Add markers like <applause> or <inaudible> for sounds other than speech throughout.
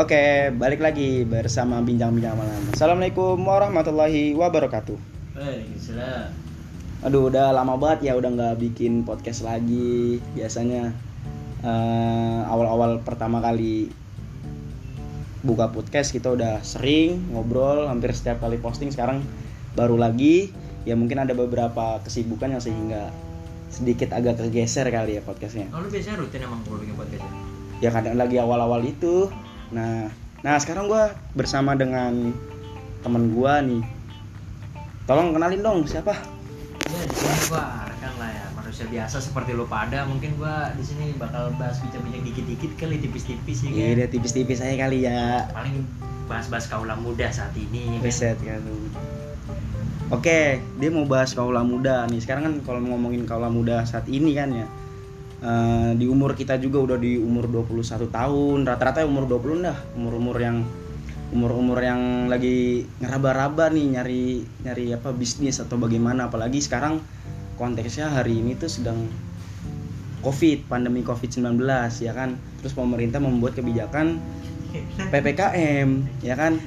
Oke, balik lagi bersama bincang-bincang malam. Assalamualaikum warahmatullahi wabarakatuh. Waalaikumsalam. Aduh, udah lama banget ya udah nggak bikin podcast lagi. Biasanya eh, awal-awal pertama kali buka podcast kita udah sering ngobrol hampir setiap kali posting. Sekarang baru lagi ya mungkin ada beberapa kesibukan yang sehingga sedikit agak kegeser kali ya podcastnya. Lu biasanya rutin emang kalau bikin podcast ya? ya kadang lagi awal-awal itu nah nah sekarang gua bersama dengan temen gua nih tolong kenalin dong siapa Ya di sini gua rekan lah ya manusia biasa seperti lu pada mungkin gua di sini bakal bahas bincang-bincang dikit-dikit kali tipis-tipis ya kan. Iya, tipis-tipis aja kali ya. Paling bahas-bahas kaula muda saat ini ya kan. Riset kan. Oke, dia mau bahas kaula muda nih. Sekarang kan kalau ngomongin kaula muda saat ini kan ya. Eh, di umur kita juga udah di umur 21 tahun. Rata-rata umur 20 dah. Umur-umur yang umur-umur yang lagi ngeraba-raba nih nyari nyari apa bisnis atau bagaimana apalagi sekarang konteksnya hari ini tuh sedang Covid, pandemi Covid-19 ya kan. Terus pemerintah membuat kebijakan <laughs> PPKM ya kan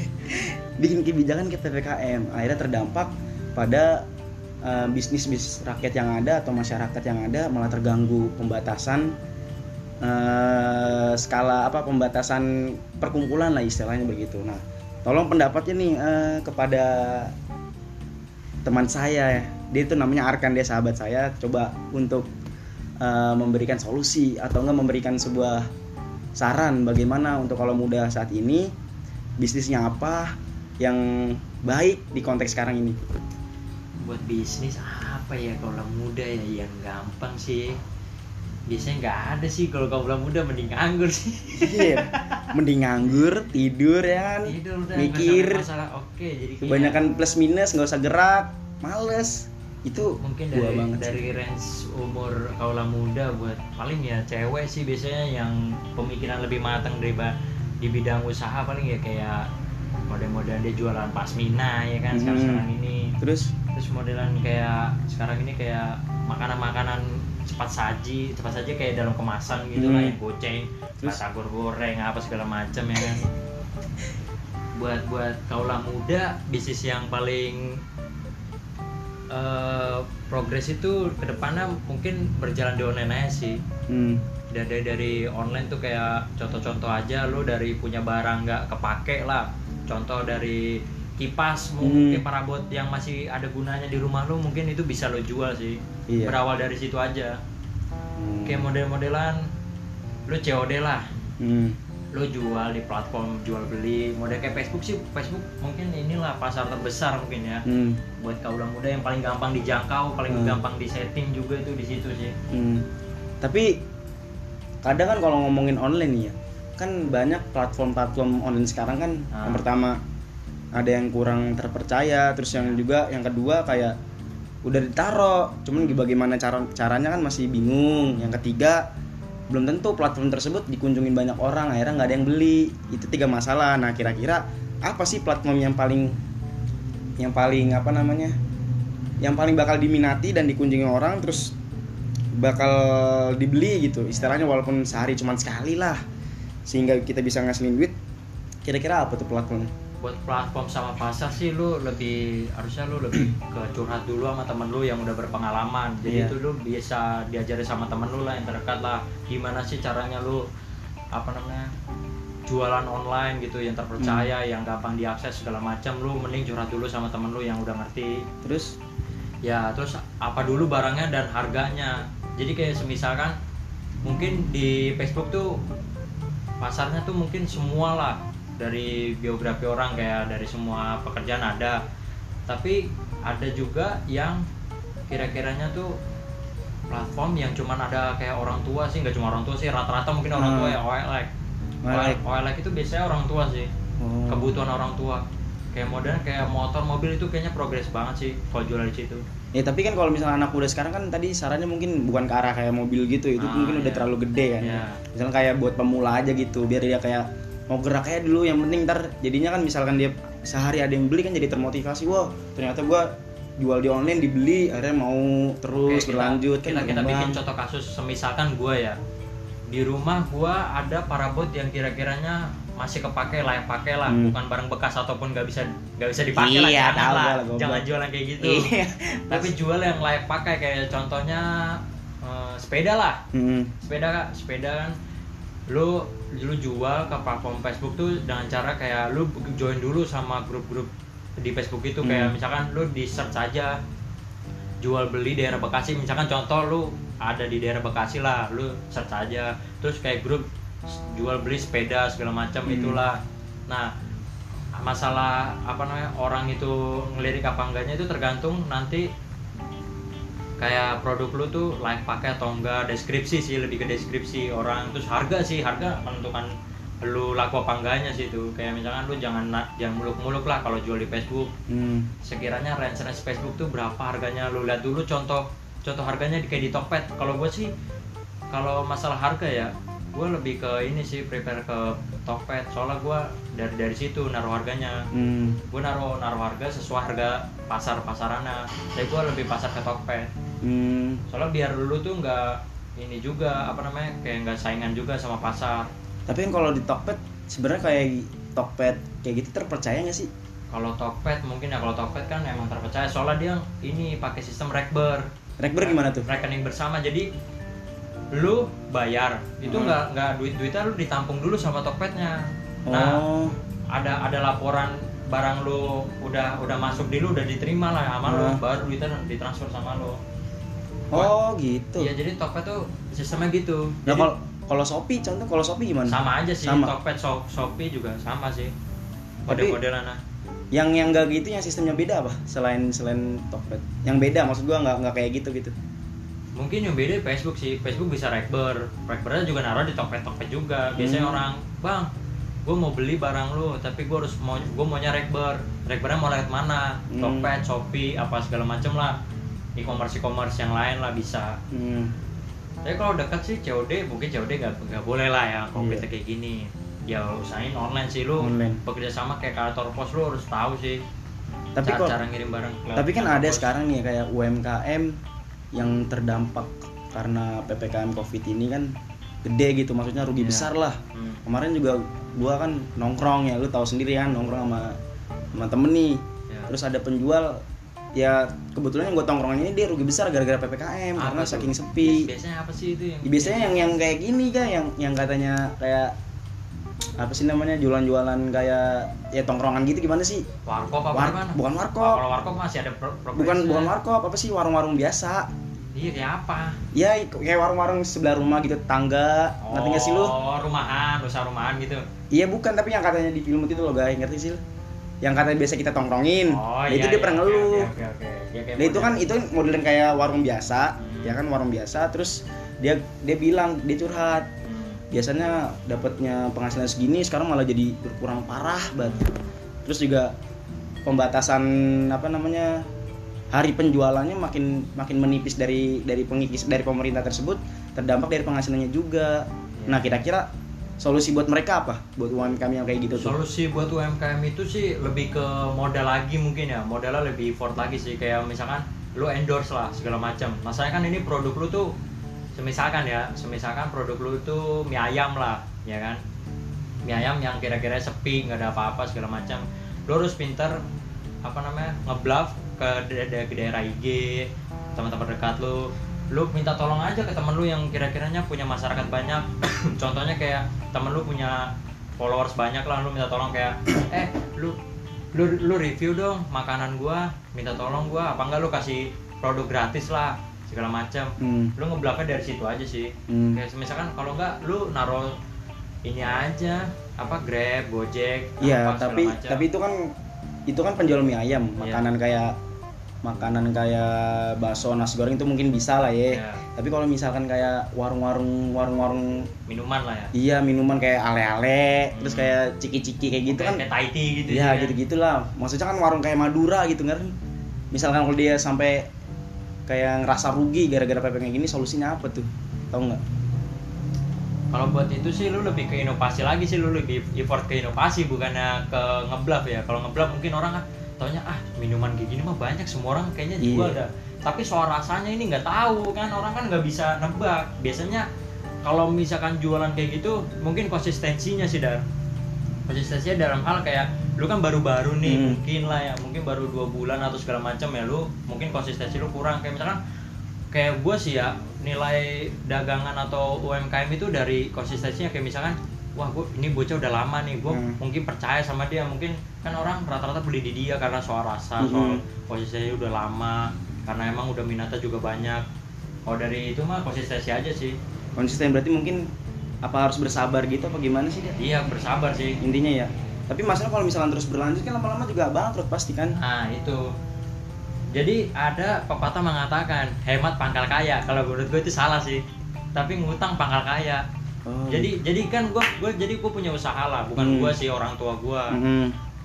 <laughs> bikin kebijakan ke PPKM akhirnya terdampak pada eh, bisnis bisnis rakyat yang ada atau masyarakat yang ada malah terganggu pembatasan eh, skala apa pembatasan perkumpulan lah istilahnya begitu. Nah tolong pendapatnya nih eh, kepada teman saya ya. dia itu namanya Arkan dia sahabat saya. Coba untuk eh, memberikan solusi atau enggak memberikan sebuah saran bagaimana untuk kalau muda saat ini bisnisnya apa yang baik di konteks sekarang ini Buat bisnis apa ya kaula muda ya yang gampang sih. Biasanya nggak ada sih kalau kaula muda mending nganggur sih. Iya, mending nganggur tidur ya kan Tidur udah mikir sampai masalah oke jadi kebanyakan plus minus nggak usah gerak males itu mungkin dari banget sih. dari range umur kaula muda buat paling ya cewek sih biasanya yang pemikiran lebih matang dari di bidang usaha paling ya kayak model-model dia jualan pasmina ya kan sekarang sekarang Hmm. ini terus terus modelan kayak sekarang ini kayak makanan-makanan cepat saji cepat saji kayak dalam kemasan gitu lah Hmm. yang goceng Terus? batagor goreng apa segala macam ya kan buat buat kaula muda bisnis yang paling eh, progres itu ke depannya mungkin berjalan di online aja sih hmm, dari dari online tuh kayak contoh-contoh aja lo dari punya barang nggak kepake lah contoh dari kipas Hmm. mungkin parabot yang masih ada gunanya di rumah lo mungkin itu bisa lo jual sih Iya. berawal dari situ aja hmm, kayak model-modelan lo COD lah hmm, lo jual di platform jual beli model kayak Facebook sih Facebook mungkin inilah pasar terbesar mungkin ya hmm, buat kaulah muda yang paling gampang dijangkau paling Hmm. gampang disetting juga itu di situ sih hmm. tapi kadang kan kalau ngomongin online ya kan banyak platform-platform online sekarang kan Ah. yang pertama ada yang kurang terpercaya terus yang juga yang kedua kayak udah ditaro cuman bagaimana cara caranya kan masih bingung. Yang ketiga belum tentu platform tersebut dikunjungin banyak orang akhirnya nggak ada yang beli. Itu tiga masalah. Nah kira-kira apa sih platform yang paling yang paling apa namanya? Yang paling bakal diminati dan dikunjungi orang terus bakal dibeli gitu. Istilahnya walaupun sehari cuman sekali lah sehingga kita bisa ngasilin duit. Kira-kira apa tuh platformnya buat platform sama pasar sih lu lebih harusnya lu lebih <clears throat> ke curhat dulu sama temen lu yang udah berpengalaman. Jadi itu lu bisa diajari sama temen lu lah yang terdekat lah. Gimana sih caranya lu apa namanya jualan online gitu yang terpercaya yang gampang diakses segala macam. Lu mending curhat dulu sama temen lu yang udah ngerti. Terus? Ya terus apa dulu barangnya dan harganya. Jadi kayak semisalkan mungkin di Facebook tuh pasarnya tuh mungkin semua lah dari biografi orang kayak dari semua pekerjaan ada tapi ada juga yang kira-kiranya tuh platform yang cuman ada kayak orang tua sih nggak cuma orang tua sih rata-rata mungkin orang tua Hmm. ya OLX OLX. OLX itu biasanya orang tua sih Oh. kebutuhan orang tua kayak modern kayak motor mobil itu kayaknya progres banget sih kalau jual di situ ya tapi kan kalau misalnya anak muda sekarang kan tadi sarannya mungkin bukan ke arah kayak mobil gitu itu Ah, mungkin udah iya. terlalu gede kan Iya. misalnya kayak buat pemula aja gitu biar dia kayak mau gerak aja dulu yang penting ntar jadinya kan misalkan dia sehari ada yang beli kan jadi termotivasi wah ternyata gua jual di online dibeli akhirnya mau terus Oke, kita- berlanjut kita, kan kita bikin berkembang. contoh kasus semisalkan gue ya di rumah gua ada parabot yang kira-kiranya masih kepake layak pakai lah Hmm. bukan barang bekas ataupun nggak bisa nggak bisa dipakai lah Iya, jangan tahu lah gua lah, jangan jualan kayak gitu Iya. <laughs> tapi jual yang layak pakai kayak contohnya eh, sepeda lah Hmm. sepeda sepeda kan lu lu jual ke platform Facebook tuh dengan cara kayak lu join dulu sama grup-grup di Facebook itu kayak Hmm. misalkan lu di search aja jual beli daerah Bekasi misalkan contoh lu ada di daerah Bekasi lah lu search aja terus kayak grup jual beli sepeda segala macam Hmm. itulah nah masalah apa namanya orang itu ngelirik apa enggaknya itu tergantung nanti kayak produk lu tuh layak pakai atau enggak? Deskripsi sih lebih ke deskripsi orang. Terus harga sih harga menentukan lu laku apa enggaknya sih itu kayak misalkan lu jangan jangan muluk-muluk lah kalau jual di Facebook. Hmm. sekiranya range range Facebook tuh berapa harganya? Lu lihat dulu contoh contoh harganya di kayak di Tokped. Kalau gue sih kalau masalah harga ya gue lebih ke ini sih prepare ke Tokped. Soalnya gue dari dari situ naruh harganya. Hmm. gue naruh naruh harga sesuai harga pasar pasarannya jadi gue lebih pasar ke Tokped Hmm. soalnya biar dulu tuh nggak ini juga apa namanya kayak nggak saingan juga sama pasar Tapi kan kalau di Tokped sebenarnya kayak Tokped kayak gitu terpercaya nggak sih? kalau Tokped mungkin ya kalau Tokped kan emang terpercaya soalnya dia ini pakai sistem rekber Rekber gimana tuh? rekening bersama jadi lu bayar itu Hmm. nggak nggak duit duitnya lu ditampung dulu sama Tokpednya nah Oh. ada ada laporan barang lu udah udah masuk di lu udah diterima lah sama lu Hmm. baru duitnya ditransfer sama lu Oh, gitu. Iya jadi Tokped tuh sistemnya gitu Nah, kalau kalau Shopee contoh kalau Shopee gimana? sama aja sih Sama. Tokped Shop- Shopee juga sama sih kode-kode lah nah Yang yang enggak gitu yang sistemnya beda apa? Selain selain Tokped. Yang beda maksud gua nggak nggak kayak gitu gitu. mungkin yang beda Facebook sih Facebook bisa rekber rekbernya juga naruh di tokped tokped juga biasanya Hmm. orang bang gue mau beli barang lu tapi gue harus mau gue maunya rekber rekbernya mau lewat mana Hmm. tokped shopee apa segala macem lah e-commerce e-commerce yang lain lah bisa Hmm. tapi kalau dekat sih COD mungkin COD gak, nggak boleh lah ya kalau kita kayak gini ya usahain online sih lu Online. bekerja sama kayak kantor pos lu harus tahu sih Tapi cara, cara ngirim barang tapi kan ada pos. sekarang nih kayak UMKM yang terdampak karena PPKM Covid ini kan gede gitu maksudnya rugi Iya. besar lah. Hmm. Kemarin juga gua kan nongkrong ya, lu tahu sendiri kan nongkrong sama sama temen nih. Ya. Terus ada penjual ya kebetulan yang gue tongkrongin ini dia rugi besar gara-gara PPKM Apa karena tuh? saking sepi. biasanya apa sih itu yang Ya, biasanya yang yang kayak gini kan yang yang katanya kayak apa sih namanya jualan-jualan kayak ya tongkrongan gitu gimana sih? warkop apa War- gimana bukan Oh, warkop. kalau warkop masih ada pro Bukan bukan warkop, apa sih warung-warung biasa. iya kayak apa Ya kayak warung-warung sebelah rumah gitu tangga, ngerti nggak sih lu? oh rumahan usaha rumahan gitu Iya bukan, tapi yang katanya di film itu loh guys, ngerti sih lu? Yang katanya biasa kita tongkrongin. oh Nah, iya itu dia iya, pernah ngeluh. oke oke oke Ya, kayak Nah itu kan model. itu modelan kayak warung biasa, Hmm. ya kan warung biasa. Terus dia dia bilang dia curhat Hmm. biasanya dapatnya penghasilan segini sekarang malah jadi berkurang parah banget. Terus juga pembatasan apa namanya hari penjualannya makin makin menipis dari dari pengikis dari pemerintah tersebut terdampak dari penghasilannya juga. Nah kira-kira solusi buat mereka apa? Buat UMKM yang kayak gitu tuh? solusi buat UMKM itu sih lebih ke modal lagi mungkin ya. Modalnya lebih effort lagi sih. Kayak misalkan lu endorse lah segala macam. Masalahnya kan ini produk lu tuh semisalkan ya. Semisalkan produk lu tuh mie ayam lah ya kan? Mie ayam yang kira-kira sepi nggak ada apa-apa segala macam. Lu harus pinter apa namanya ngebluff ke, da- ke daerah IG teman-teman dekat lu lu minta tolong aja ke temen lu yang kira-kiranya punya masyarakat banyak <clears throat> contohnya kayak temen lu punya followers banyak lah lu minta tolong kayak <clears throat> eh lu lu lu review dong makanan gua minta tolong gua apa enggak lu kasih produk gratis lah segala macam Hmm. lu ngebluffnya dari situ aja sih Hmm. kayak misalkan kalau enggak lu naruh ini aja apa grab gojek Iya, tapi macam. tapi itu kan itu kan penjual mie ayam, Iya. makanan kayak makanan kayak bakso, nasi goreng itu mungkin bisa lah ya. Iya. Tapi kalau misalkan kayak warung-warung warung-warung minuman lah ya iya minuman kayak ale-ale, Hmm. terus kayak ciki-ciki kayak gitu kan. kayak Thai tea gitu Iya, kan. gitu-gitulah. Maksudnya kan warung kayak Madura gitu kan. Misalkan kalau dia sampai kayak ngerasa rugi gara-gara PPKM kayak gini, solusinya apa tuh? Tahu nggak? Kalau buat itu sih lu lebih ke inovasi lagi sih lu lebih effort ke inovasi bukannya ke ngebluff ya. Kalau ngebluff mungkin orang kan taunya ah minuman kayak gini mah banyak semua orang kayaknya jual Iya. dah. Tapi soal rasanya ini nggak tahu kan orang kan nggak bisa nebak. Biasanya kalau misalkan jualan kayak gitu mungkin konsistensinya sih dar konsistensinya dalam hal kayak lu kan baru-baru nih Hmm. mungkin lah ya mungkin baru dua bulan atau segala macam ya lu mungkin konsistensi lu kurang kayak misalkan kayak gue sih ya nilai dagangan atau UMKM itu dari konsistensinya kayak misalkan wah gue ini bocah udah lama nih gue Hmm. mungkin percaya sama dia. Mungkin kan orang rata-rata beli di dia karena soal rasa Hmm. soal konsistensi udah lama karena emang udah minatnya juga banyak. Kalau dari itu mah konsistensi aja sih. Konsisten berarti mungkin apa harus bersabar gitu apa gimana sih dia iya bersabar sih. Intinya ya. Tapi masalah kalau misalnya terus berlanjut kan lama-lama juga bangkrut pasti kan? Nah itu. Jadi ada pepatah mengatakan hemat pangkal kaya. Kalau menurut gue itu salah sih. Tapi ngutang pangkal kaya oh. Jadi jadi kan gue gue jadi gue punya usaha lah Hmm. Bukan gue sih orang tua gue Mm-mm.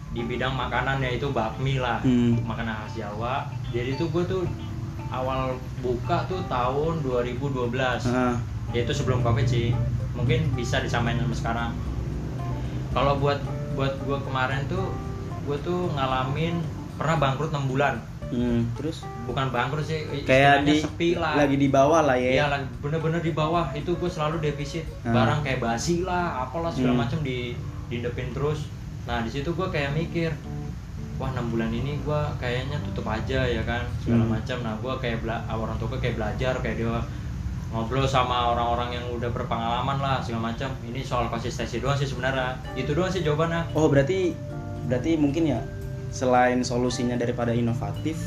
Di bidang makanan yaitu bakmi lah Hmm. Makanan khas Jawa Jadi itu gue tuh awal buka tuh tahun 2012 Ah. Yaitu sebelum covid sih Mungkin bisa disamain sama sekarang Kalau buat buat gue kemarin tuh Gue tuh ngalamin pernah bangkrut 6 bulan Hmm. terus bukan bangkrut sih kayak di sepi lah. lagi di bawah lah Iya ya lah bener-bener di bawah. Itu gue selalu defisit. Hmm. barang kayak basi lah apalah segala Hmm. macam di diindepin terus. Nah di situ gue kayak mikir wah enam bulan ini gue kayaknya tutup aja ya kan segala Hmm. macam nah gue kayak bela orang tua kayak belajar kayak dia ngobrol sama orang-orang yang udah berpengalaman lah segala macam ini soal konsistensi doang sih sebenarnya. Itu doang sih jawabannya. Oh berarti berarti mungkin ya selain solusinya daripada inovatif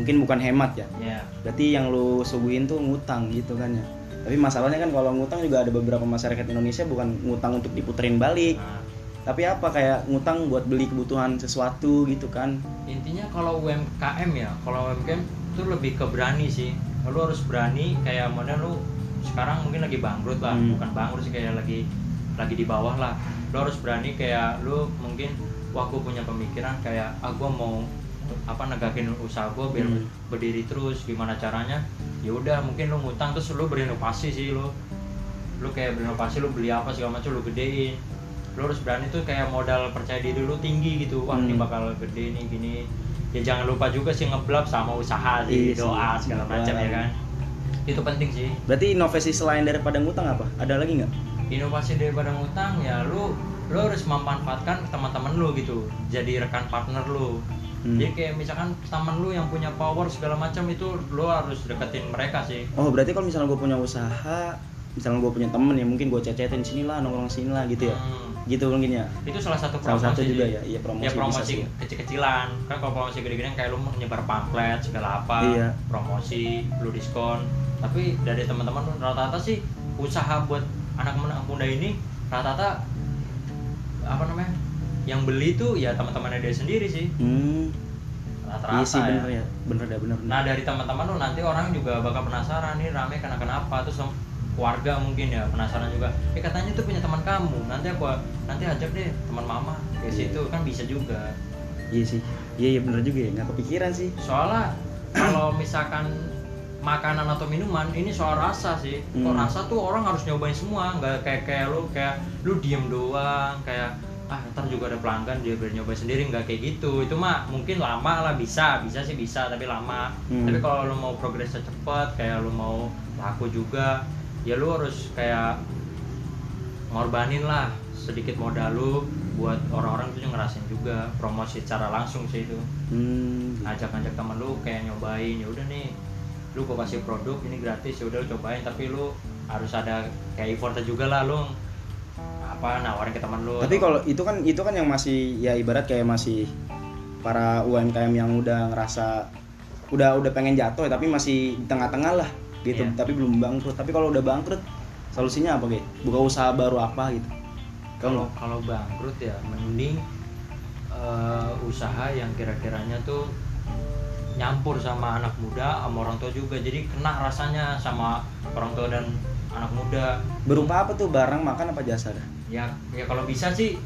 mungkin bukan hemat ya. Ya berarti yang lu suguhin tuh ngutang gitu kan ya. Tapi masalahnya kan kalau ngutang juga ada beberapa masyarakat Indonesia bukan ngutang untuk diputerin balik. Nah, tapi apa kayak ngutang buat beli kebutuhan sesuatu gitu kan? Intinya kalau UMKM ya kalau UMKM itu lebih ke berani sih. Lu harus berani kayak model lu sekarang mungkin lagi bangkrut lah. Hmm. bukan bangkrut sih kayak lagi lagi di bawah lah. Lu harus berani kayak lu mungkin wah gua punya pemikiran kayak ah gua mau apa negakin usaha gua biar Hmm. berdiri terus gimana caranya? Ya udah mungkin lu ngutang terus lu berinovasi sih lu. Lu kayak berinovasi lu beli apa segala macam lu gedein. Lu harus berani tuh kayak modal percaya diri lu tinggi gitu. Wah ini Hmm. bakal gede nih gini. Ya jangan lupa juga sih ngeblab sama usaha sih Iya sih, doa segala macam ya kan? Itu penting sih. Berarti inovasi selain daripada ngutang apa? Ada lagi nggak? Inovasi daripada ngutang ya lu lu harus memanfaatkan teman-teman lu gitu jadi rekan partner lu Hmm. jadi kayak misalkan teman lu yang punya power segala macam itu lu harus deketin mereka sih. Oh berarti kalau misalnya gue punya usaha misalnya gue punya temen ya mungkin gue cecetin sini lah nongkrong sini lah gitu ya? Hmm. gitu mungkin ya? Itu salah satu promosi Salah satu juga ya, iya, promosi ya promosi kecil-kecilan. Kan kalau promosi gede-gedean kayak lu nyebar pamflet segala apa Iya. promosi lu diskon. Tapi dari teman-teman rata-rata sih usaha buat anak anak muda ini rata-rata apa namanya yang beli tuh ya teman-temannya dia sendiri sih hmm rata-rata iya sih ya. bener ya bener dah bener Nah dari teman-teman lu nanti orang juga bakal penasaran nih rame karena kenapa terus keluarga mungkin ya penasaran juga. Eh katanya tuh punya teman kamu. Nanti aku nanti ajak deh teman mama ke Iya. situ kan bisa juga. iya sih iya iya bener juga ya nggak kepikiran sih Soalnya kalau misalkan makanan atau minuman ini soal rasa sih. Kok Hmm. rasa tuh orang harus nyobain semua, nggak kayak kayak lu kayak lu diem doang kayak ah ntar juga ada pelanggan dia biar nyobain sendiri. Nggak kayak gitu. Itu mah mungkin lama lah bisa bisa sih bisa tapi lama. Hmm. tapi kalau lu mau progresnya cepet kayak lu mau laku juga ya lu harus kayak ngorbanin lah sedikit modal lu buat orang-orang tuh ngerasain juga. Promosi secara langsung sih itu. Hmm. Ngajak-ngajak temen lu kayak nyobain ya udah nih lu gua kasih produk ini gratis ya udah lu cobain. Tapi lu harus ada kayak effortnya juga lah lu apa nawarin ke teman lu tapi kalau itu kan itu kan yang masih ya ibarat kayak masih para UMKM yang udah ngerasa udah udah pengen jatuh tapi masih di tengah-tengah lah gitu. Iya. tapi belum bangkrut. Tapi kalau udah bangkrut solusinya apa gitu buka usaha baru apa gitu? Kalau kalau bangkrut ya mending eh, usaha yang kira-kiranya tuh nyampur sama anak muda sama orang tua juga. Jadi kena rasanya sama orang tua dan anak muda. Berupa apa tuh? Barang makan apa jasa dah? Ya ya kalau bisa sih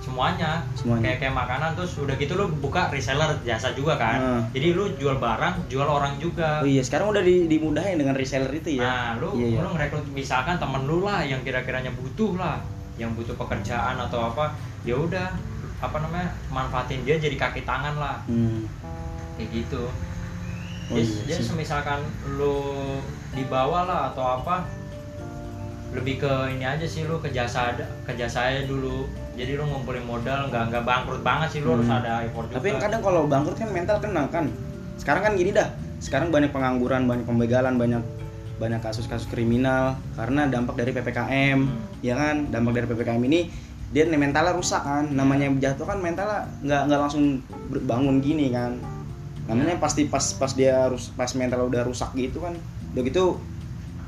semuanya, Semuanya. kayak kayak makanan terus udah gitu lu buka reseller jasa juga kan. Hmm. jadi lu jual barang jual orang juga. Oh iya sekarang udah di- dimudahin dengan reseller itu ya? Nah lu Iya, iya. lu ngerekrut misalkan temen lu lah yang kira-kiranya butuh lah. Yang butuh pekerjaan atau apa ya udah apa namanya manfaatin dia jadi kaki tangan lah. Hmm. Kayak gitu Oh jadi, iya jadi semisalkan lu dibawa lah atau apa lebih ke ini aja sih lu ke jasa ke jasa aja dulu jadi lu ngumpulin modal nggak nggak bangkrut banget sih lu harus Hmm. ada effort juga Tapi kadang kalau bangkrut kan mental kena kan. Sekarang kan gini dah. Sekarang banyak pengangguran, banyak pembegalan, banyak banyak kasus-kasus kriminal karena dampak dari PPKM, Hmm. ya kan? Dampak dari PPKM ini dia nih mentalnya rusak kan. Namanya jatuh kan mentalnya nggak nggak langsung bangun gini kan. Namanya pasti pas pas dia harus pas mental udah rusak gitu kan. Udah gitu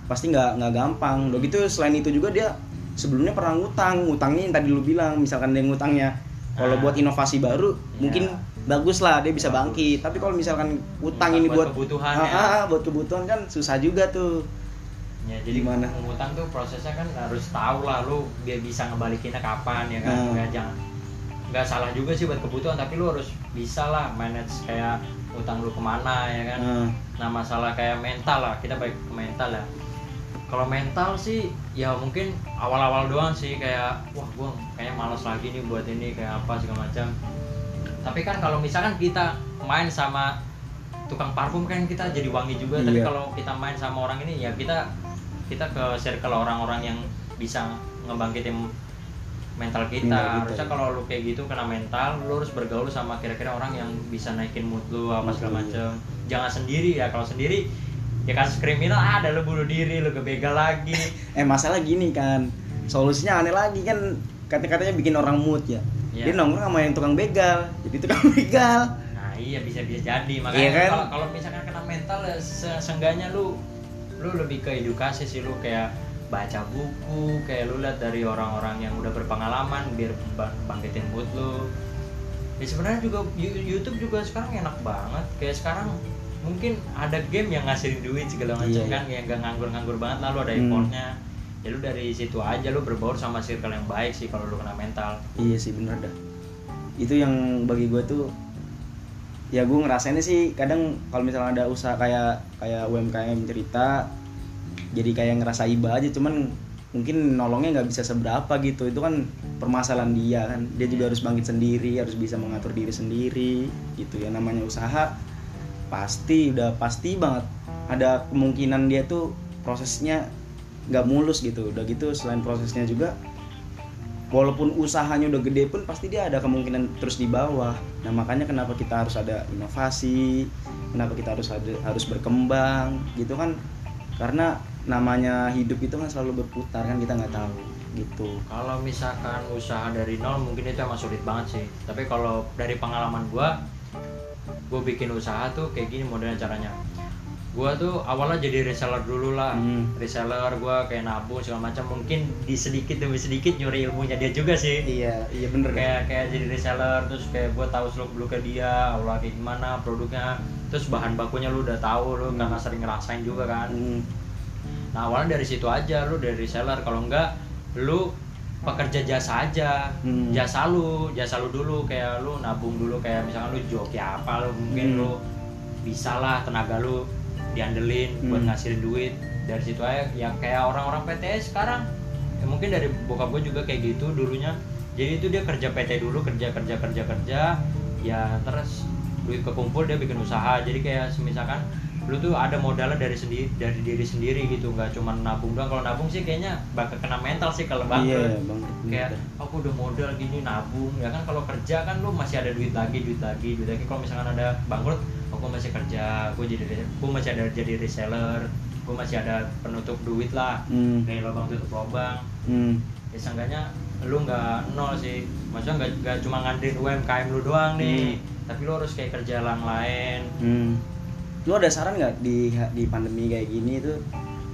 pasti nggak nggak gampang. Udah gitu selain itu juga dia sebelumnya pernah ngutang, ngutangnya yang tadi lu bilang, misalkan dia ngutangnya kalau Ah. buat inovasi baru Iya. mungkin bagus lah dia bisa Bagus. bangkit. Tapi kalau misalkan utang ini buat buat kebutuhan Ah, ya. ah, buat kebutuhan kan susah juga tuh. ya jadi Gimana? ngutang tuh prosesnya kan harus tahu lah lu biar bisa ngebalikinnya kapan ya kan Hmm. nggak jangan nggak salah juga sih buat kebutuhan tapi lu harus bisa lah manage kayak utang lu ke mana ya kan? Ah, nah masalah kayak mental lah kita baik ke mental ya. Kalau mental sih ya mungkin awal-awal doang sih kayak wah gua kayaknya malas lagi nih buat ini kayak apa segala macam. Tapi kan kalau misalkan kita main sama tukang parfum kan kita jadi wangi juga. Tapi Iya. kalau kita main sama orang ini ya kita kita ke circle orang-orang yang bisa ngebangkitin mental kita Mental kita, harusnya iya. kalau lu kayak gitu kena mental lu harus bergaul sama kira-kira orang yang bisa naikin mood lu apa segala iya. macem jangan sendiri ya kalau sendiri ya kasus kriminal ada lu bunuh diri lu kebegal lagi <laughs> Eh masalah gini kan, solusinya aneh lagi kan kata-katanya bikin orang mood ya. Iya. Dia nongkrong sama yang tukang begal, jadi tukang <laughs> begal. nah iya bisa bisa jadi makanya Iya kan? kalau kalau misalkan kena mental ya se- seenggaknya lu lu lebih ke edukasi sih lu kayak baca buku kayak lu lihat dari orang-orang yang udah berpengalaman biar ba- bangkitin mood lu ya sebenarnya juga YouTube juga sekarang enak banget kayak sekarang mungkin ada game yang ngasihin duit segala macam Iya, iya. kan yang gak nganggur-nganggur banget lalu ada Hmm. effortnya ya lu dari situ aja lu berbaur sama circle yang baik sih kalau lu kena mental Iya sih bener dah. Itu yang bagi gue tuh ya gue ngerasainnya sih kadang kalau misalnya ada usaha kayak kayak UMKM cerita jadi kayak ngerasa iba aja cuman mungkin nolongnya nggak bisa seberapa gitu. Itu kan permasalahan dia kan. Dia juga harus bangkit sendiri harus bisa mengatur diri sendiri gitu ya. Namanya usaha pasti udah pasti banget. Ada kemungkinan dia tuh prosesnya nggak mulus gitu. Udah gitu selain prosesnya juga walaupun usahanya udah gede pun pasti dia ada kemungkinan terus di bawah. Nah makanya kenapa kita harus ada inovasi kenapa kita harus ada harus berkembang gitu kan karena namanya hidup itu kan selalu berputar kan kita nggak tahu gitu Kalau misalkan usaha dari nol mungkin itu emang sulit banget sih. Tapi kalau dari pengalaman gua, gua bikin usaha tuh kayak gini modelnya caranya. Gua tuh awalnya jadi reseller dulu lah. Hmm. Reseller gua kayak nabung segala macam. Mungkin di sedikit demi sedikit nyuri ilmunya dia juga sih. iya iya bener Kayak kayak jadi reseller terus kayak gua tahu seluk beluknya dia, awalnya kayak gimana produknya. Terus bahan bakunya lu udah tahu lu Hmm. karena sering ngerasain juga kan. Hmm, Nah awalnya dari situ aja lu dari reseller kalau enggak lu pekerja jasa aja Hmm. jasa lu jasa lu dulu kayak lu nabung dulu kayak misalkan lu joki apa lu Hmm. mungkin lu bisa lah tenaga lu diandelin buat Hmm. ngasilin duit. Dari situ aja ya kayak orang-orang PTS sekarang. Ya mungkin dari bokap gue juga kayak gitu dulunya. Jadi itu dia kerja PT dulu kerja kerja kerja kerja. Ya terus duit kekumpul dia bikin usaha. Jadi kayak misalkan lu tuh ada modalnya dari sendiri dari diri sendiri gitu. Nggak cuma nabung doang. Kalau nabung sih kayaknya bakal kena mental sih kalau bangkrut iya bang kayak aku udah modal gini nabung. Ya kan kalau kerja kan lu masih ada duit lagi duit lagi duit lagi. Kalau misalkan ada bangkrut aku masih kerja gue jadi gue masih ada jadi reseller gue masih ada penutup duit lah. Hmm, dari lubang tutup lubang. Hmm, ya seenggaknya lu nggak nol sih. Maksudnya nggak nggak cuma ngandelin UMKM lu doang nih. Tapi lu harus kayak kerja yang lain. Hmm. lu ada saran nggak di di pandemi kayak gini itu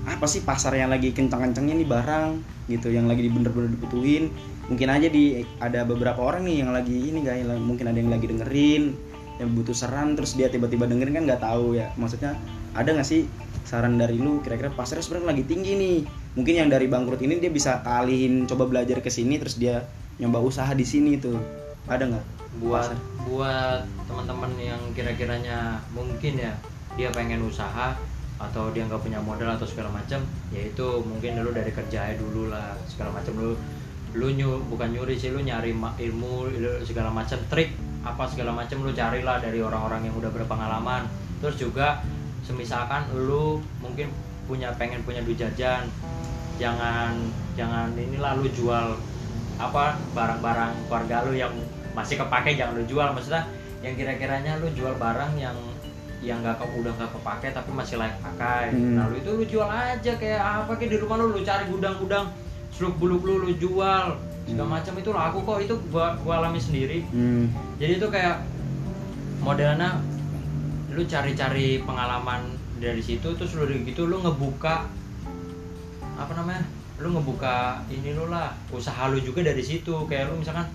apa sih pasar yang lagi kencang-kencangnya nih barang gitu yang lagi bener-bener dibutuhin? Mungkin aja di ada beberapa orang nih yang lagi ini guys mungkin ada yang lagi dengerin yang butuh saran terus dia tiba-tiba dengerin kan nggak tahu ya. Maksudnya ada nggak sih saran dari lu? Kira-kira pasarnya sebenarnya lagi tinggi nih. Mungkin yang dari bangkrut ini dia bisa alihin coba belajar ke sini terus dia nyoba usaha di sini tuh. Ada nggak? Buat Pasar. buat teman-teman yang kira-kiranya mungkin ya dia pengen usaha atau dia nggak punya modal atau segala macam ya itu mungkin dulu dari kerja aja dulu lah segala macam. Lu lu nyu bukan nyuri sih lu nyari ilmu segala macam trik apa segala macam lu carilah dari orang-orang yang udah berpengalaman. Terus juga semisalkan lu mungkin punya pengen punya duit jajan jangan jangan inilah lu jual apa barang-barang keluarga lu yang masih kepake jangan lu jual. Maksudnya yang kira-kiranya lu jual barang yang yang nggak ke- udah nggak kepake tapi masih layak pakai. Hmm. nah lu itu lu jual aja kayak apa kayak di rumah lu lu cari gudang-gudang seluk beluk lu lu jual segala Hmm. macam itu laku kok itu gua gua alami sendiri Hmm. jadi itu kayak modelnya lu cari-cari pengalaman dari situ terus lu gitu lu ngebuka apa namanya lu ngebuka ini lu lah usaha lu juga dari situ kayak lu misalkan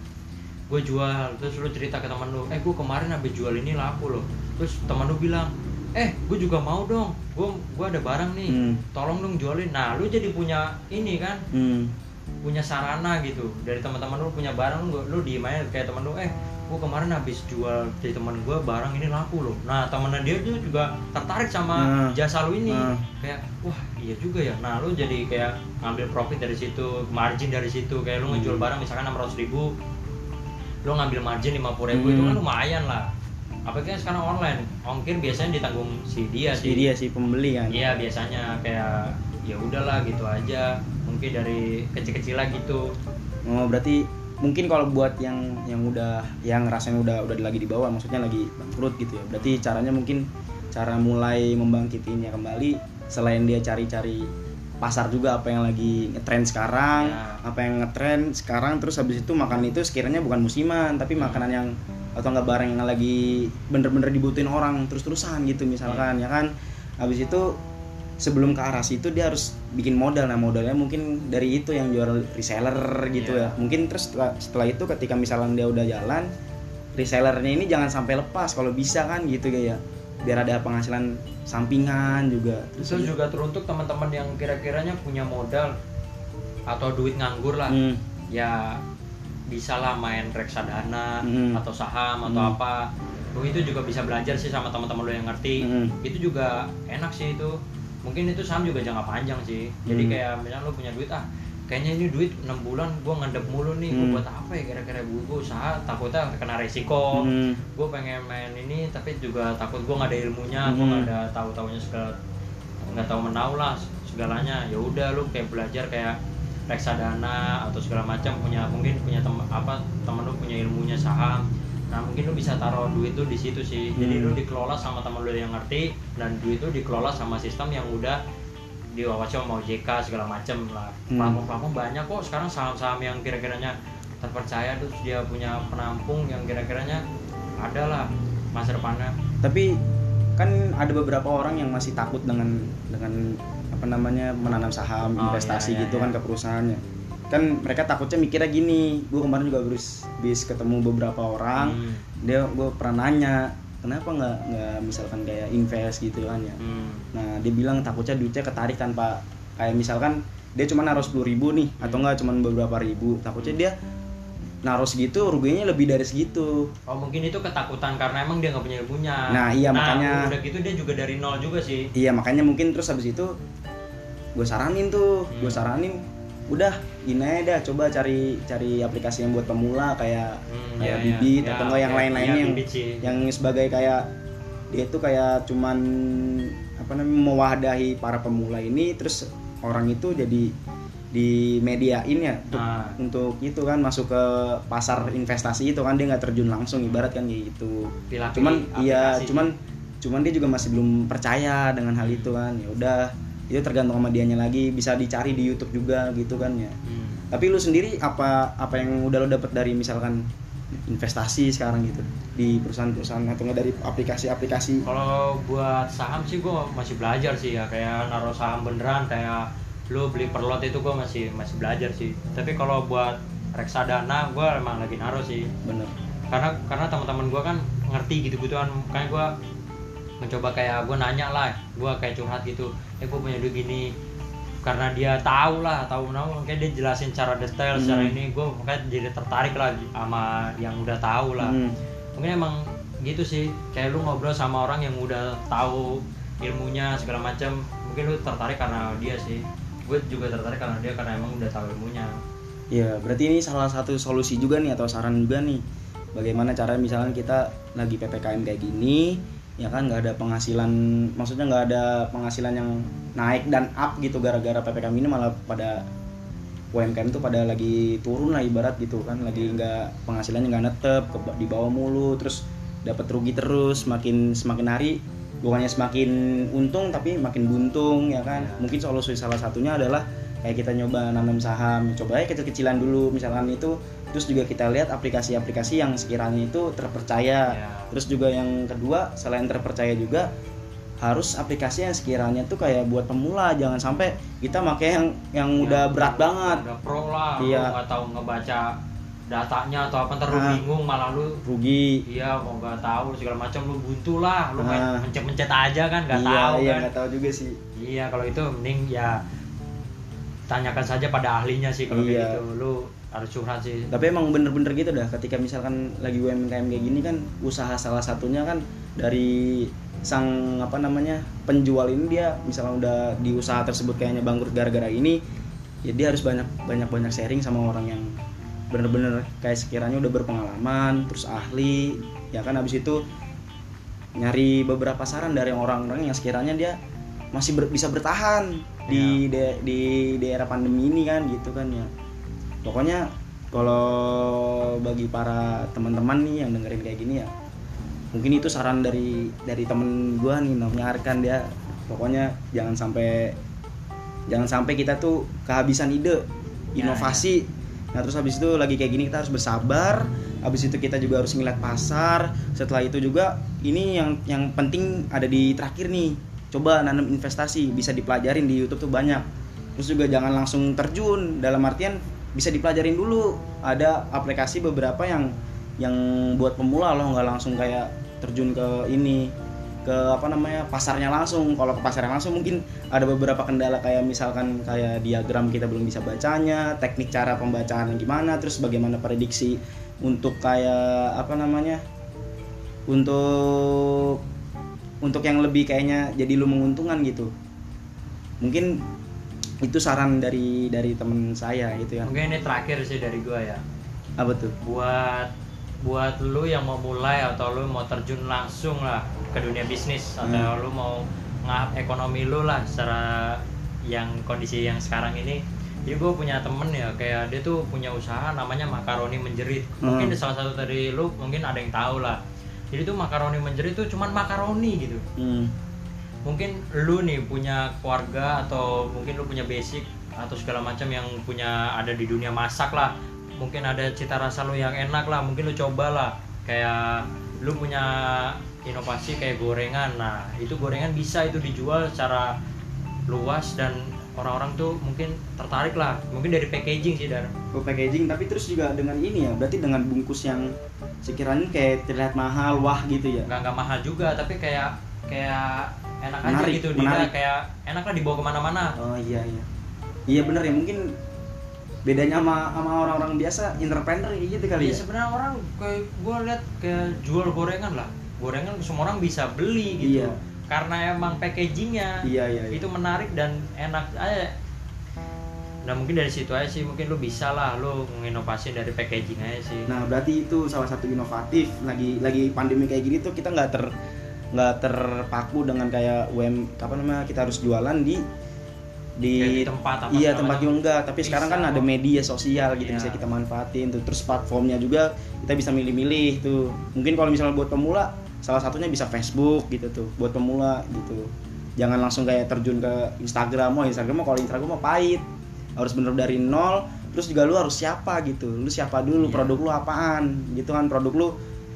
gue jual terus lu cerita ke teman lu eh gue kemarin habis jual ini laku loh terus teman lu bilang eh gue juga mau dong gue gua ada barang nih Hmm. tolong dong jualin nah lu jadi punya ini kan Hmm. Punya sarana gitu. Dari teman-teman lu punya barang lu lu diem aja. Kayak teman lu eh gua kemarin habis jual dari teman gua barang ini laku loh. Nah temennya dia tuh juga tertarik sama Nah. jasa lu ini. Nah. kayak wah iya juga ya. Nah lu jadi kayak ngambil profit dari situ margin dari situ. Kayak lu ngejual Hmm. barang misalkan 600 ribu lu ngambil margin 50 ribu itu Hmm. kan lumayan lah. Apalagi kan sekarang online ongkir biasanya ditanggung si dia si dia si pembeli kan. Iya biasanya kayak ya udahlah gitu aja dari kecil-kecilan gitu. Oh berarti mungkin kalau buat yang yang udah yang rasanya udah udah lagi di bawah maksudnya lagi bangkrut gitu ya. Berarti caranya mungkin cara mulai membangkitinnya kembali selain dia cari-cari pasar juga apa yang lagi ngetrend sekarang Ya. apa yang ngetrend sekarang terus habis itu makan itu sekiranya bukan musiman tapi makanan yang atau enggak barang yang lagi bener-bener dibutuhin orang terus-terusan gitu misalkan ya kan? Habis itu sebelum ke arah situ dia harus bikin modal. Nah modalnya mungkin dari itu yang jual reseller gitu Iya. ya. Mungkin terus setelah, setelah itu ketika misalnya dia udah jalan resellernya ini jangan sampai lepas kalau bisa kan gitu kayak biar ada penghasilan sampingan juga. Itu juga teruntuk teman-teman yang kira-kiranya punya modal atau duit nganggur lah. Hmm, ya bisa lah main reksadana Hmm. atau saham atau Hmm. apa. Lu itu juga bisa belajar sih sama teman-teman lu yang ngerti. Hmm. itu juga enak sih itu mungkin itu saham juga jangka panjang sih jadi Hmm. kayak misalnya lu punya duit ah kayaknya ini duit 6 bulan gua ngendep mulu nih Hmm. buat apa ya kira-kira gua, gua usaha takutnya kena resiko hmm, gue pengen main ini tapi juga takut gue nggak ada ilmunya gue Hmm. nggak ada tahu taunya segala nggak tahu menau lah segalanya ya udah lu kayak belajar kayak reksadana atau segala macam punya mungkin punya teman apa temen lu punya ilmunya saham nah mungkin lu bisa taruh duit tuh di situ sih jadi Hmm. lu dikelola sama temen lu yang ngerti dan duit itu dikelola sama sistem yang udah diawasi sama OJK segala macem lah Hmm. platform-platform banyak kok sekarang saham-saham yang kira-kiranya terpercaya terus dia punya penampung yang kira-kiranya ada lah masa depannya tapi kan ada beberapa orang yang masih takut dengan dengan apa namanya menanam saham Oh, investasi iya, iya, gitu iya. kan ke perusahaannya kan mereka takutnya mikirnya gini. Gue kemarin juga bis bis ketemu beberapa orang. Hmm, dia gue pernah nanya kenapa nggak nggak misalkan kayak invest gitu kan ya? Hmm, nah dia bilang takutnya duitnya ketarik tanpa kayak misalkan dia cuma naruh sepuluh ribu nih atau Hmm. enggak cuma beberapa ribu. Takutnya dia naruh segitu ruginya lebih dari segitu. Oh mungkin itu ketakutan karena emang dia nggak punya ilmunya. Nah, iya, makanya- udah gitu dia juga dari nol juga sih. Iya makanya mungkin terus habis itu gue saranin tuh, gue Hmm. saranin udah ini aja dah coba cari cari aplikasi yang buat pemula kayak Hmm, kayak iya, iya. bibit Ya, atau enggak yang oke. lain-lainnya Iya, yang yang sebagai kayak dia itu kayak cuman apa namanya mewadahi para pemula ini terus orang itu jadi di mediain ya untuk Nah. untuk itu kan masuk ke pasar investasi itu kan dia nggak terjun langsung ibarat kan gitu cuman iya cuman cuman dia juga masih belum percaya dengan hal itu kan ya udah itu tergantung sama dianya lagi. Bisa dicari di YouTube juga gitu kan ya. Hmm. tapi lu sendiri apa apa yang udah lo dapet dari misalkan investasi sekarang gitu? Di perusahaan-perusahaan atau nggak dari aplikasi-aplikasi? Kalau buat saham sih gue masih belajar sih ya. Kayak naruh saham beneran kayak lu beli per lot itu gue masih masih belajar sih. Tapi kalau buat reksadana gue emang lagi naruh sih. Bener. Karena karena teman-teman gue kan ngerti gitu gituan kayak gue mencoba kayak gue nanya lah gue kayak curhat gitu. Eh gue punya duit gini. Karena dia tahu lah tahu tahu kayak dia jelasin cara detail Hmm. secara ini. Gue makanya jadi tertarik lah sama yang udah tahu lah. Hmm. mungkin emang gitu sih. Kayak lu ngobrol sama orang yang udah tahu ilmunya segala macam mungkin lu tertarik karena dia sih. Gue juga tertarik karena dia karena emang udah tahu ilmunya. Ya berarti ini salah satu solusi juga nih atau saran juga nih. Bagaimana cara misalnya kita lagi ppkm kayak gini ya kan nggak ada penghasilan maksudnya nggak ada penghasilan yang naik dan up gitu gara-gara ppkm ini malah pada UMKM tuh pada lagi turun lah ibarat gitu kan lagi nggak penghasilannya nggak netep ke- di bawah mulu terus dapat rugi terus semakin semakin hari bukannya semakin untung tapi makin buntung ya kan Ya. mungkin solusi salah satunya adalah kayak kita nyoba nanam saham coba aja kecil-kecilan dulu misalkan itu terus juga kita lihat aplikasi-aplikasi yang sekiranya itu terpercaya Ya. terus juga yang kedua selain terpercaya juga harus aplikasi yang sekiranya tuh kayak buat pemula jangan sampai kita pakai yang yang udah berat banget udah pro lah Iya. lu tahu ngebaca datanya atau apa ntar lu Ah. bingung malah lu rugi iya mau nggak tahu segala macam lu buntu lah lu main Ah. mencet-mencet aja kan nggak iya tahu iya kan nggak tahu juga sih iya kalau itu mending ya tanyakan saja pada ahlinya sih kalau Iya. gitu lu harus curhat sih. Tapi emang bener-bener gitu dah ketika misalkan lagi UMKM kayak gini kan usaha salah satunya kan dari sang apa namanya penjual ini dia misalnya udah di usaha tersebut kayaknya bangkrut gara-gara ini ya dia harus banyak banyak banyak sharing sama orang yang bener-bener kayak sekiranya udah berpengalaman terus ahli ya kan habis itu nyari beberapa saran dari orang-orang yang sekiranya dia masih ber- bisa bertahan di de- di daerah pandemi ini kan gitu kan ya pokoknya kalau bagi para teman-teman nih yang dengerin kayak gini ya mungkin itu saran dari dari temen gua nih namanya Arkan dia. Pokoknya jangan sampai jangan sampai kita tuh kehabisan ide Ya, inovasi. Nah terus habis itu lagi kayak gini kita harus bersabar. Habis itu kita juga harus ngeliat pasar. Setelah itu juga ini yang yang penting ada di terakhir nih. Coba nanam investasi bisa dipelajarin di YouTube tuh banyak. Terus juga jangan langsung terjun dalam artian bisa dipelajarin dulu. Ada aplikasi beberapa yang yang buat pemula loh nggak langsung kayak terjun ke ini ke apa namanya pasarnya langsung. Kalau ke pasarnya langsung mungkin ada beberapa kendala kayak misalkan kayak diagram kita belum bisa bacanya teknik cara pembacaan yang gimana terus bagaimana prediksi untuk kayak apa namanya untuk untuk yang lebih kayaknya jadi lu menguntungkan gitu. Mungkin itu saran dari dari temen saya gitu ya. Mungkin ini terakhir sih dari gua ya. Apa tuh? Buat buat lu yang mau mulai atau lu mau terjun langsung lah ke dunia bisnis atau Hmm. lu mau ngap ekonomi lu lah secara yang kondisi yang sekarang ini. Jadi gue punya temen ya kayak dia tuh punya usaha namanya makaroni menjerit. Mungkin Hmm. salah satu dari lu mungkin ada yang tahu lah. Jadi tuh makaroni menjerit tuh cuman makaroni gitu. Hmm. Mungkin lu nih punya keluarga atau mungkin lu punya basic atau segala macam yang punya ada di dunia masak lah. Mungkin ada cita rasa lu yang enak lah mungkin lu coba lah. Kayak lu punya inovasi kayak gorengan. Nah itu gorengan bisa itu dijual secara luas dan orang-orang tuh mungkin tertarik lah. Mungkin dari packaging sih dan Ke packaging. Tapi terus juga dengan ini ya berarti dengan bungkus yang sekiranya kayak terlihat mahal wah gitu ya? Nggak nggak mahal juga. Tapi kayak kayak enak aja Menarik, gitu menarik. dia kayak enak lah dibawa ke mana-mana. Oh iya iya. Iya bener ya mungkin bedanya sama sama orang-orang biasa entrepreneur gitu kali Iya ya. sebenarnya orang kayak gue lihat kayak jual gorengan lah. Gorengan semua orang bisa beli gitu. Iya. karena emang packagingnya iya iya, iya. itu menarik dan enak aja. Nah mungkin dari situ aja sih mungkin lu bisa lah lu nginovasi dari packaging aja sih. Nah berarti itu salah satu inovatif. Lagi lagi pandemi kayak gini tuh kita nggak ter nggak terpaku dengan kayak UM apa namanya kita harus jualan di di, Kayak di tempat apa iya tempat juga enggak. Tapi Bisa. sekarang kan ada media sosial gitu Iya. bisa kita manfaatin tuh. Terus platformnya juga kita bisa milih-milih tuh. Mungkin kalau misalnya buat pemula salah satunya bisa Facebook gitu tuh buat pemula gitu. Jangan langsung kayak terjun ke Instagram. Oh Instagram kalau Instagram mah pahit. Harus bener dari nol. Terus juga lu harus siapa gitu? Lu siapa dulu? Iya. produk lu apaan? Gitu kan produk lu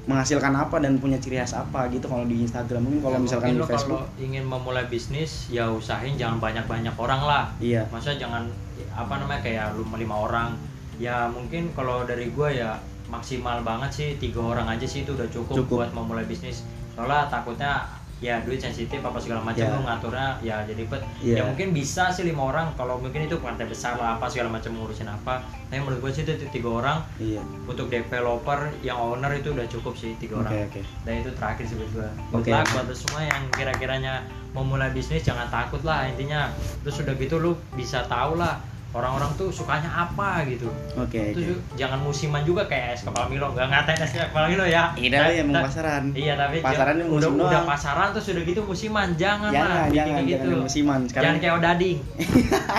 menghasilkan apa dan punya ciri khas apa gitu kalau di Instagram. Mungkin kalau Ya, misalkan mungkin di Facebook kalau ingin memulai bisnis ya usahain jangan banyak-banyak orang lah. Iya. Maksudnya jangan apa namanya kayak lu lima orang. Ya mungkin kalau dari gua ya maksimal banget sih tiga orang aja sih itu udah cukup, Cukup. buat memulai bisnis. Soalnya takutnya ya duit sensitif apa segala macam Ya. lu ngaturnya ya jadi ribet Iya. ya. mungkin bisa sih lima orang kalau mungkin itu partai besar lah apa segala macam ngurusin apa. Tapi menurut gua sih itu tiga orang. Iya. Untuk developer yang owner itu udah cukup sih tiga orang. Oke dan itu terakhir sih buat gua. Oke. Good luck buat semua yang kira-kiranya mau mulai bisnis jangan takut lah intinya. Terus udah gitu lu bisa tahu lah orang-orang tuh sukanya apa gitu. Oke oke. ju- jangan musiman juga kayak es kepala Milo. Nggak ngatain es kepala Milo ya. Iya, Ta- emang ta- pasaran. iya tapi Pasarannya jangan- musim udah, udah pasaran terus udah gitu musiman. Jangan, lah Jangan, bikin jangan, kayak jangan musiman. Sekarang jangan <laughs> kayak odading.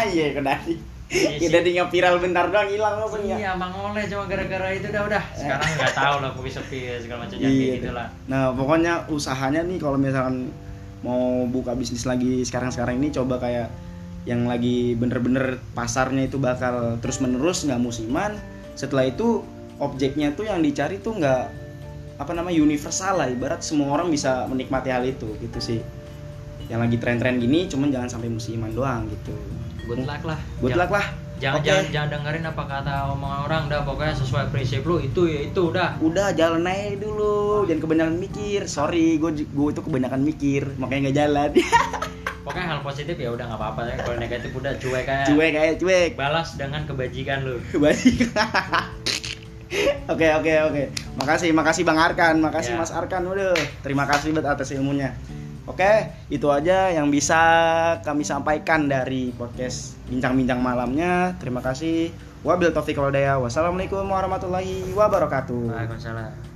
Iya, ke dadi. Iya Ya sih. dadi viral bentar doang hilang langsung ya. iya mang oleh cuma gara-gara itu udah udah. Sekarang nggak tahu lah kopi sepi segala macam jangan Iya, kayak gitu lah. Nah, pokoknya usahanya nih kalau misalkan mau buka bisnis lagi sekarang-sekarang ini coba kayak yang lagi bener-bener pasarnya itu bakal terus menerus nggak musiman. Setelah itu objeknya tuh yang dicari tuh nggak apa namanya universal lah. Ibarat semua orang bisa menikmati hal itu gitu sih. Yang lagi tren-tren gini cuman jangan sampai musiman doang gitu. Good luck lah. Good Jangan- luck lah. jangan Oke. jangan jangan dengerin apa kata omongan orang dah. Pokoknya sesuai prinsip lu itu ya itu udah udah jalan aja dulu. Jangan kebanyakan mikir. Sorry gue gue itu kebanyakan mikir makanya nggak jalan <laughs> pokoknya hal positif ya udah nggak apa-apa ya kalau negatif udah cuek aja cuek kayak cuek balas dengan kebajikan lu <laughs> Baik. Oke oke oke. Makasih makasih Bang Arkan, makasih Ya. Mas Arkan udah. Terima kasih buat atas ilmunya. Oke, itu aja yang bisa kami sampaikan dari podcast bincang-bincang malamnya. Terima kasih. Wabil taufiq. Wassalamualaikum warahmatullahi wabarakatuh. Waalaikumsalam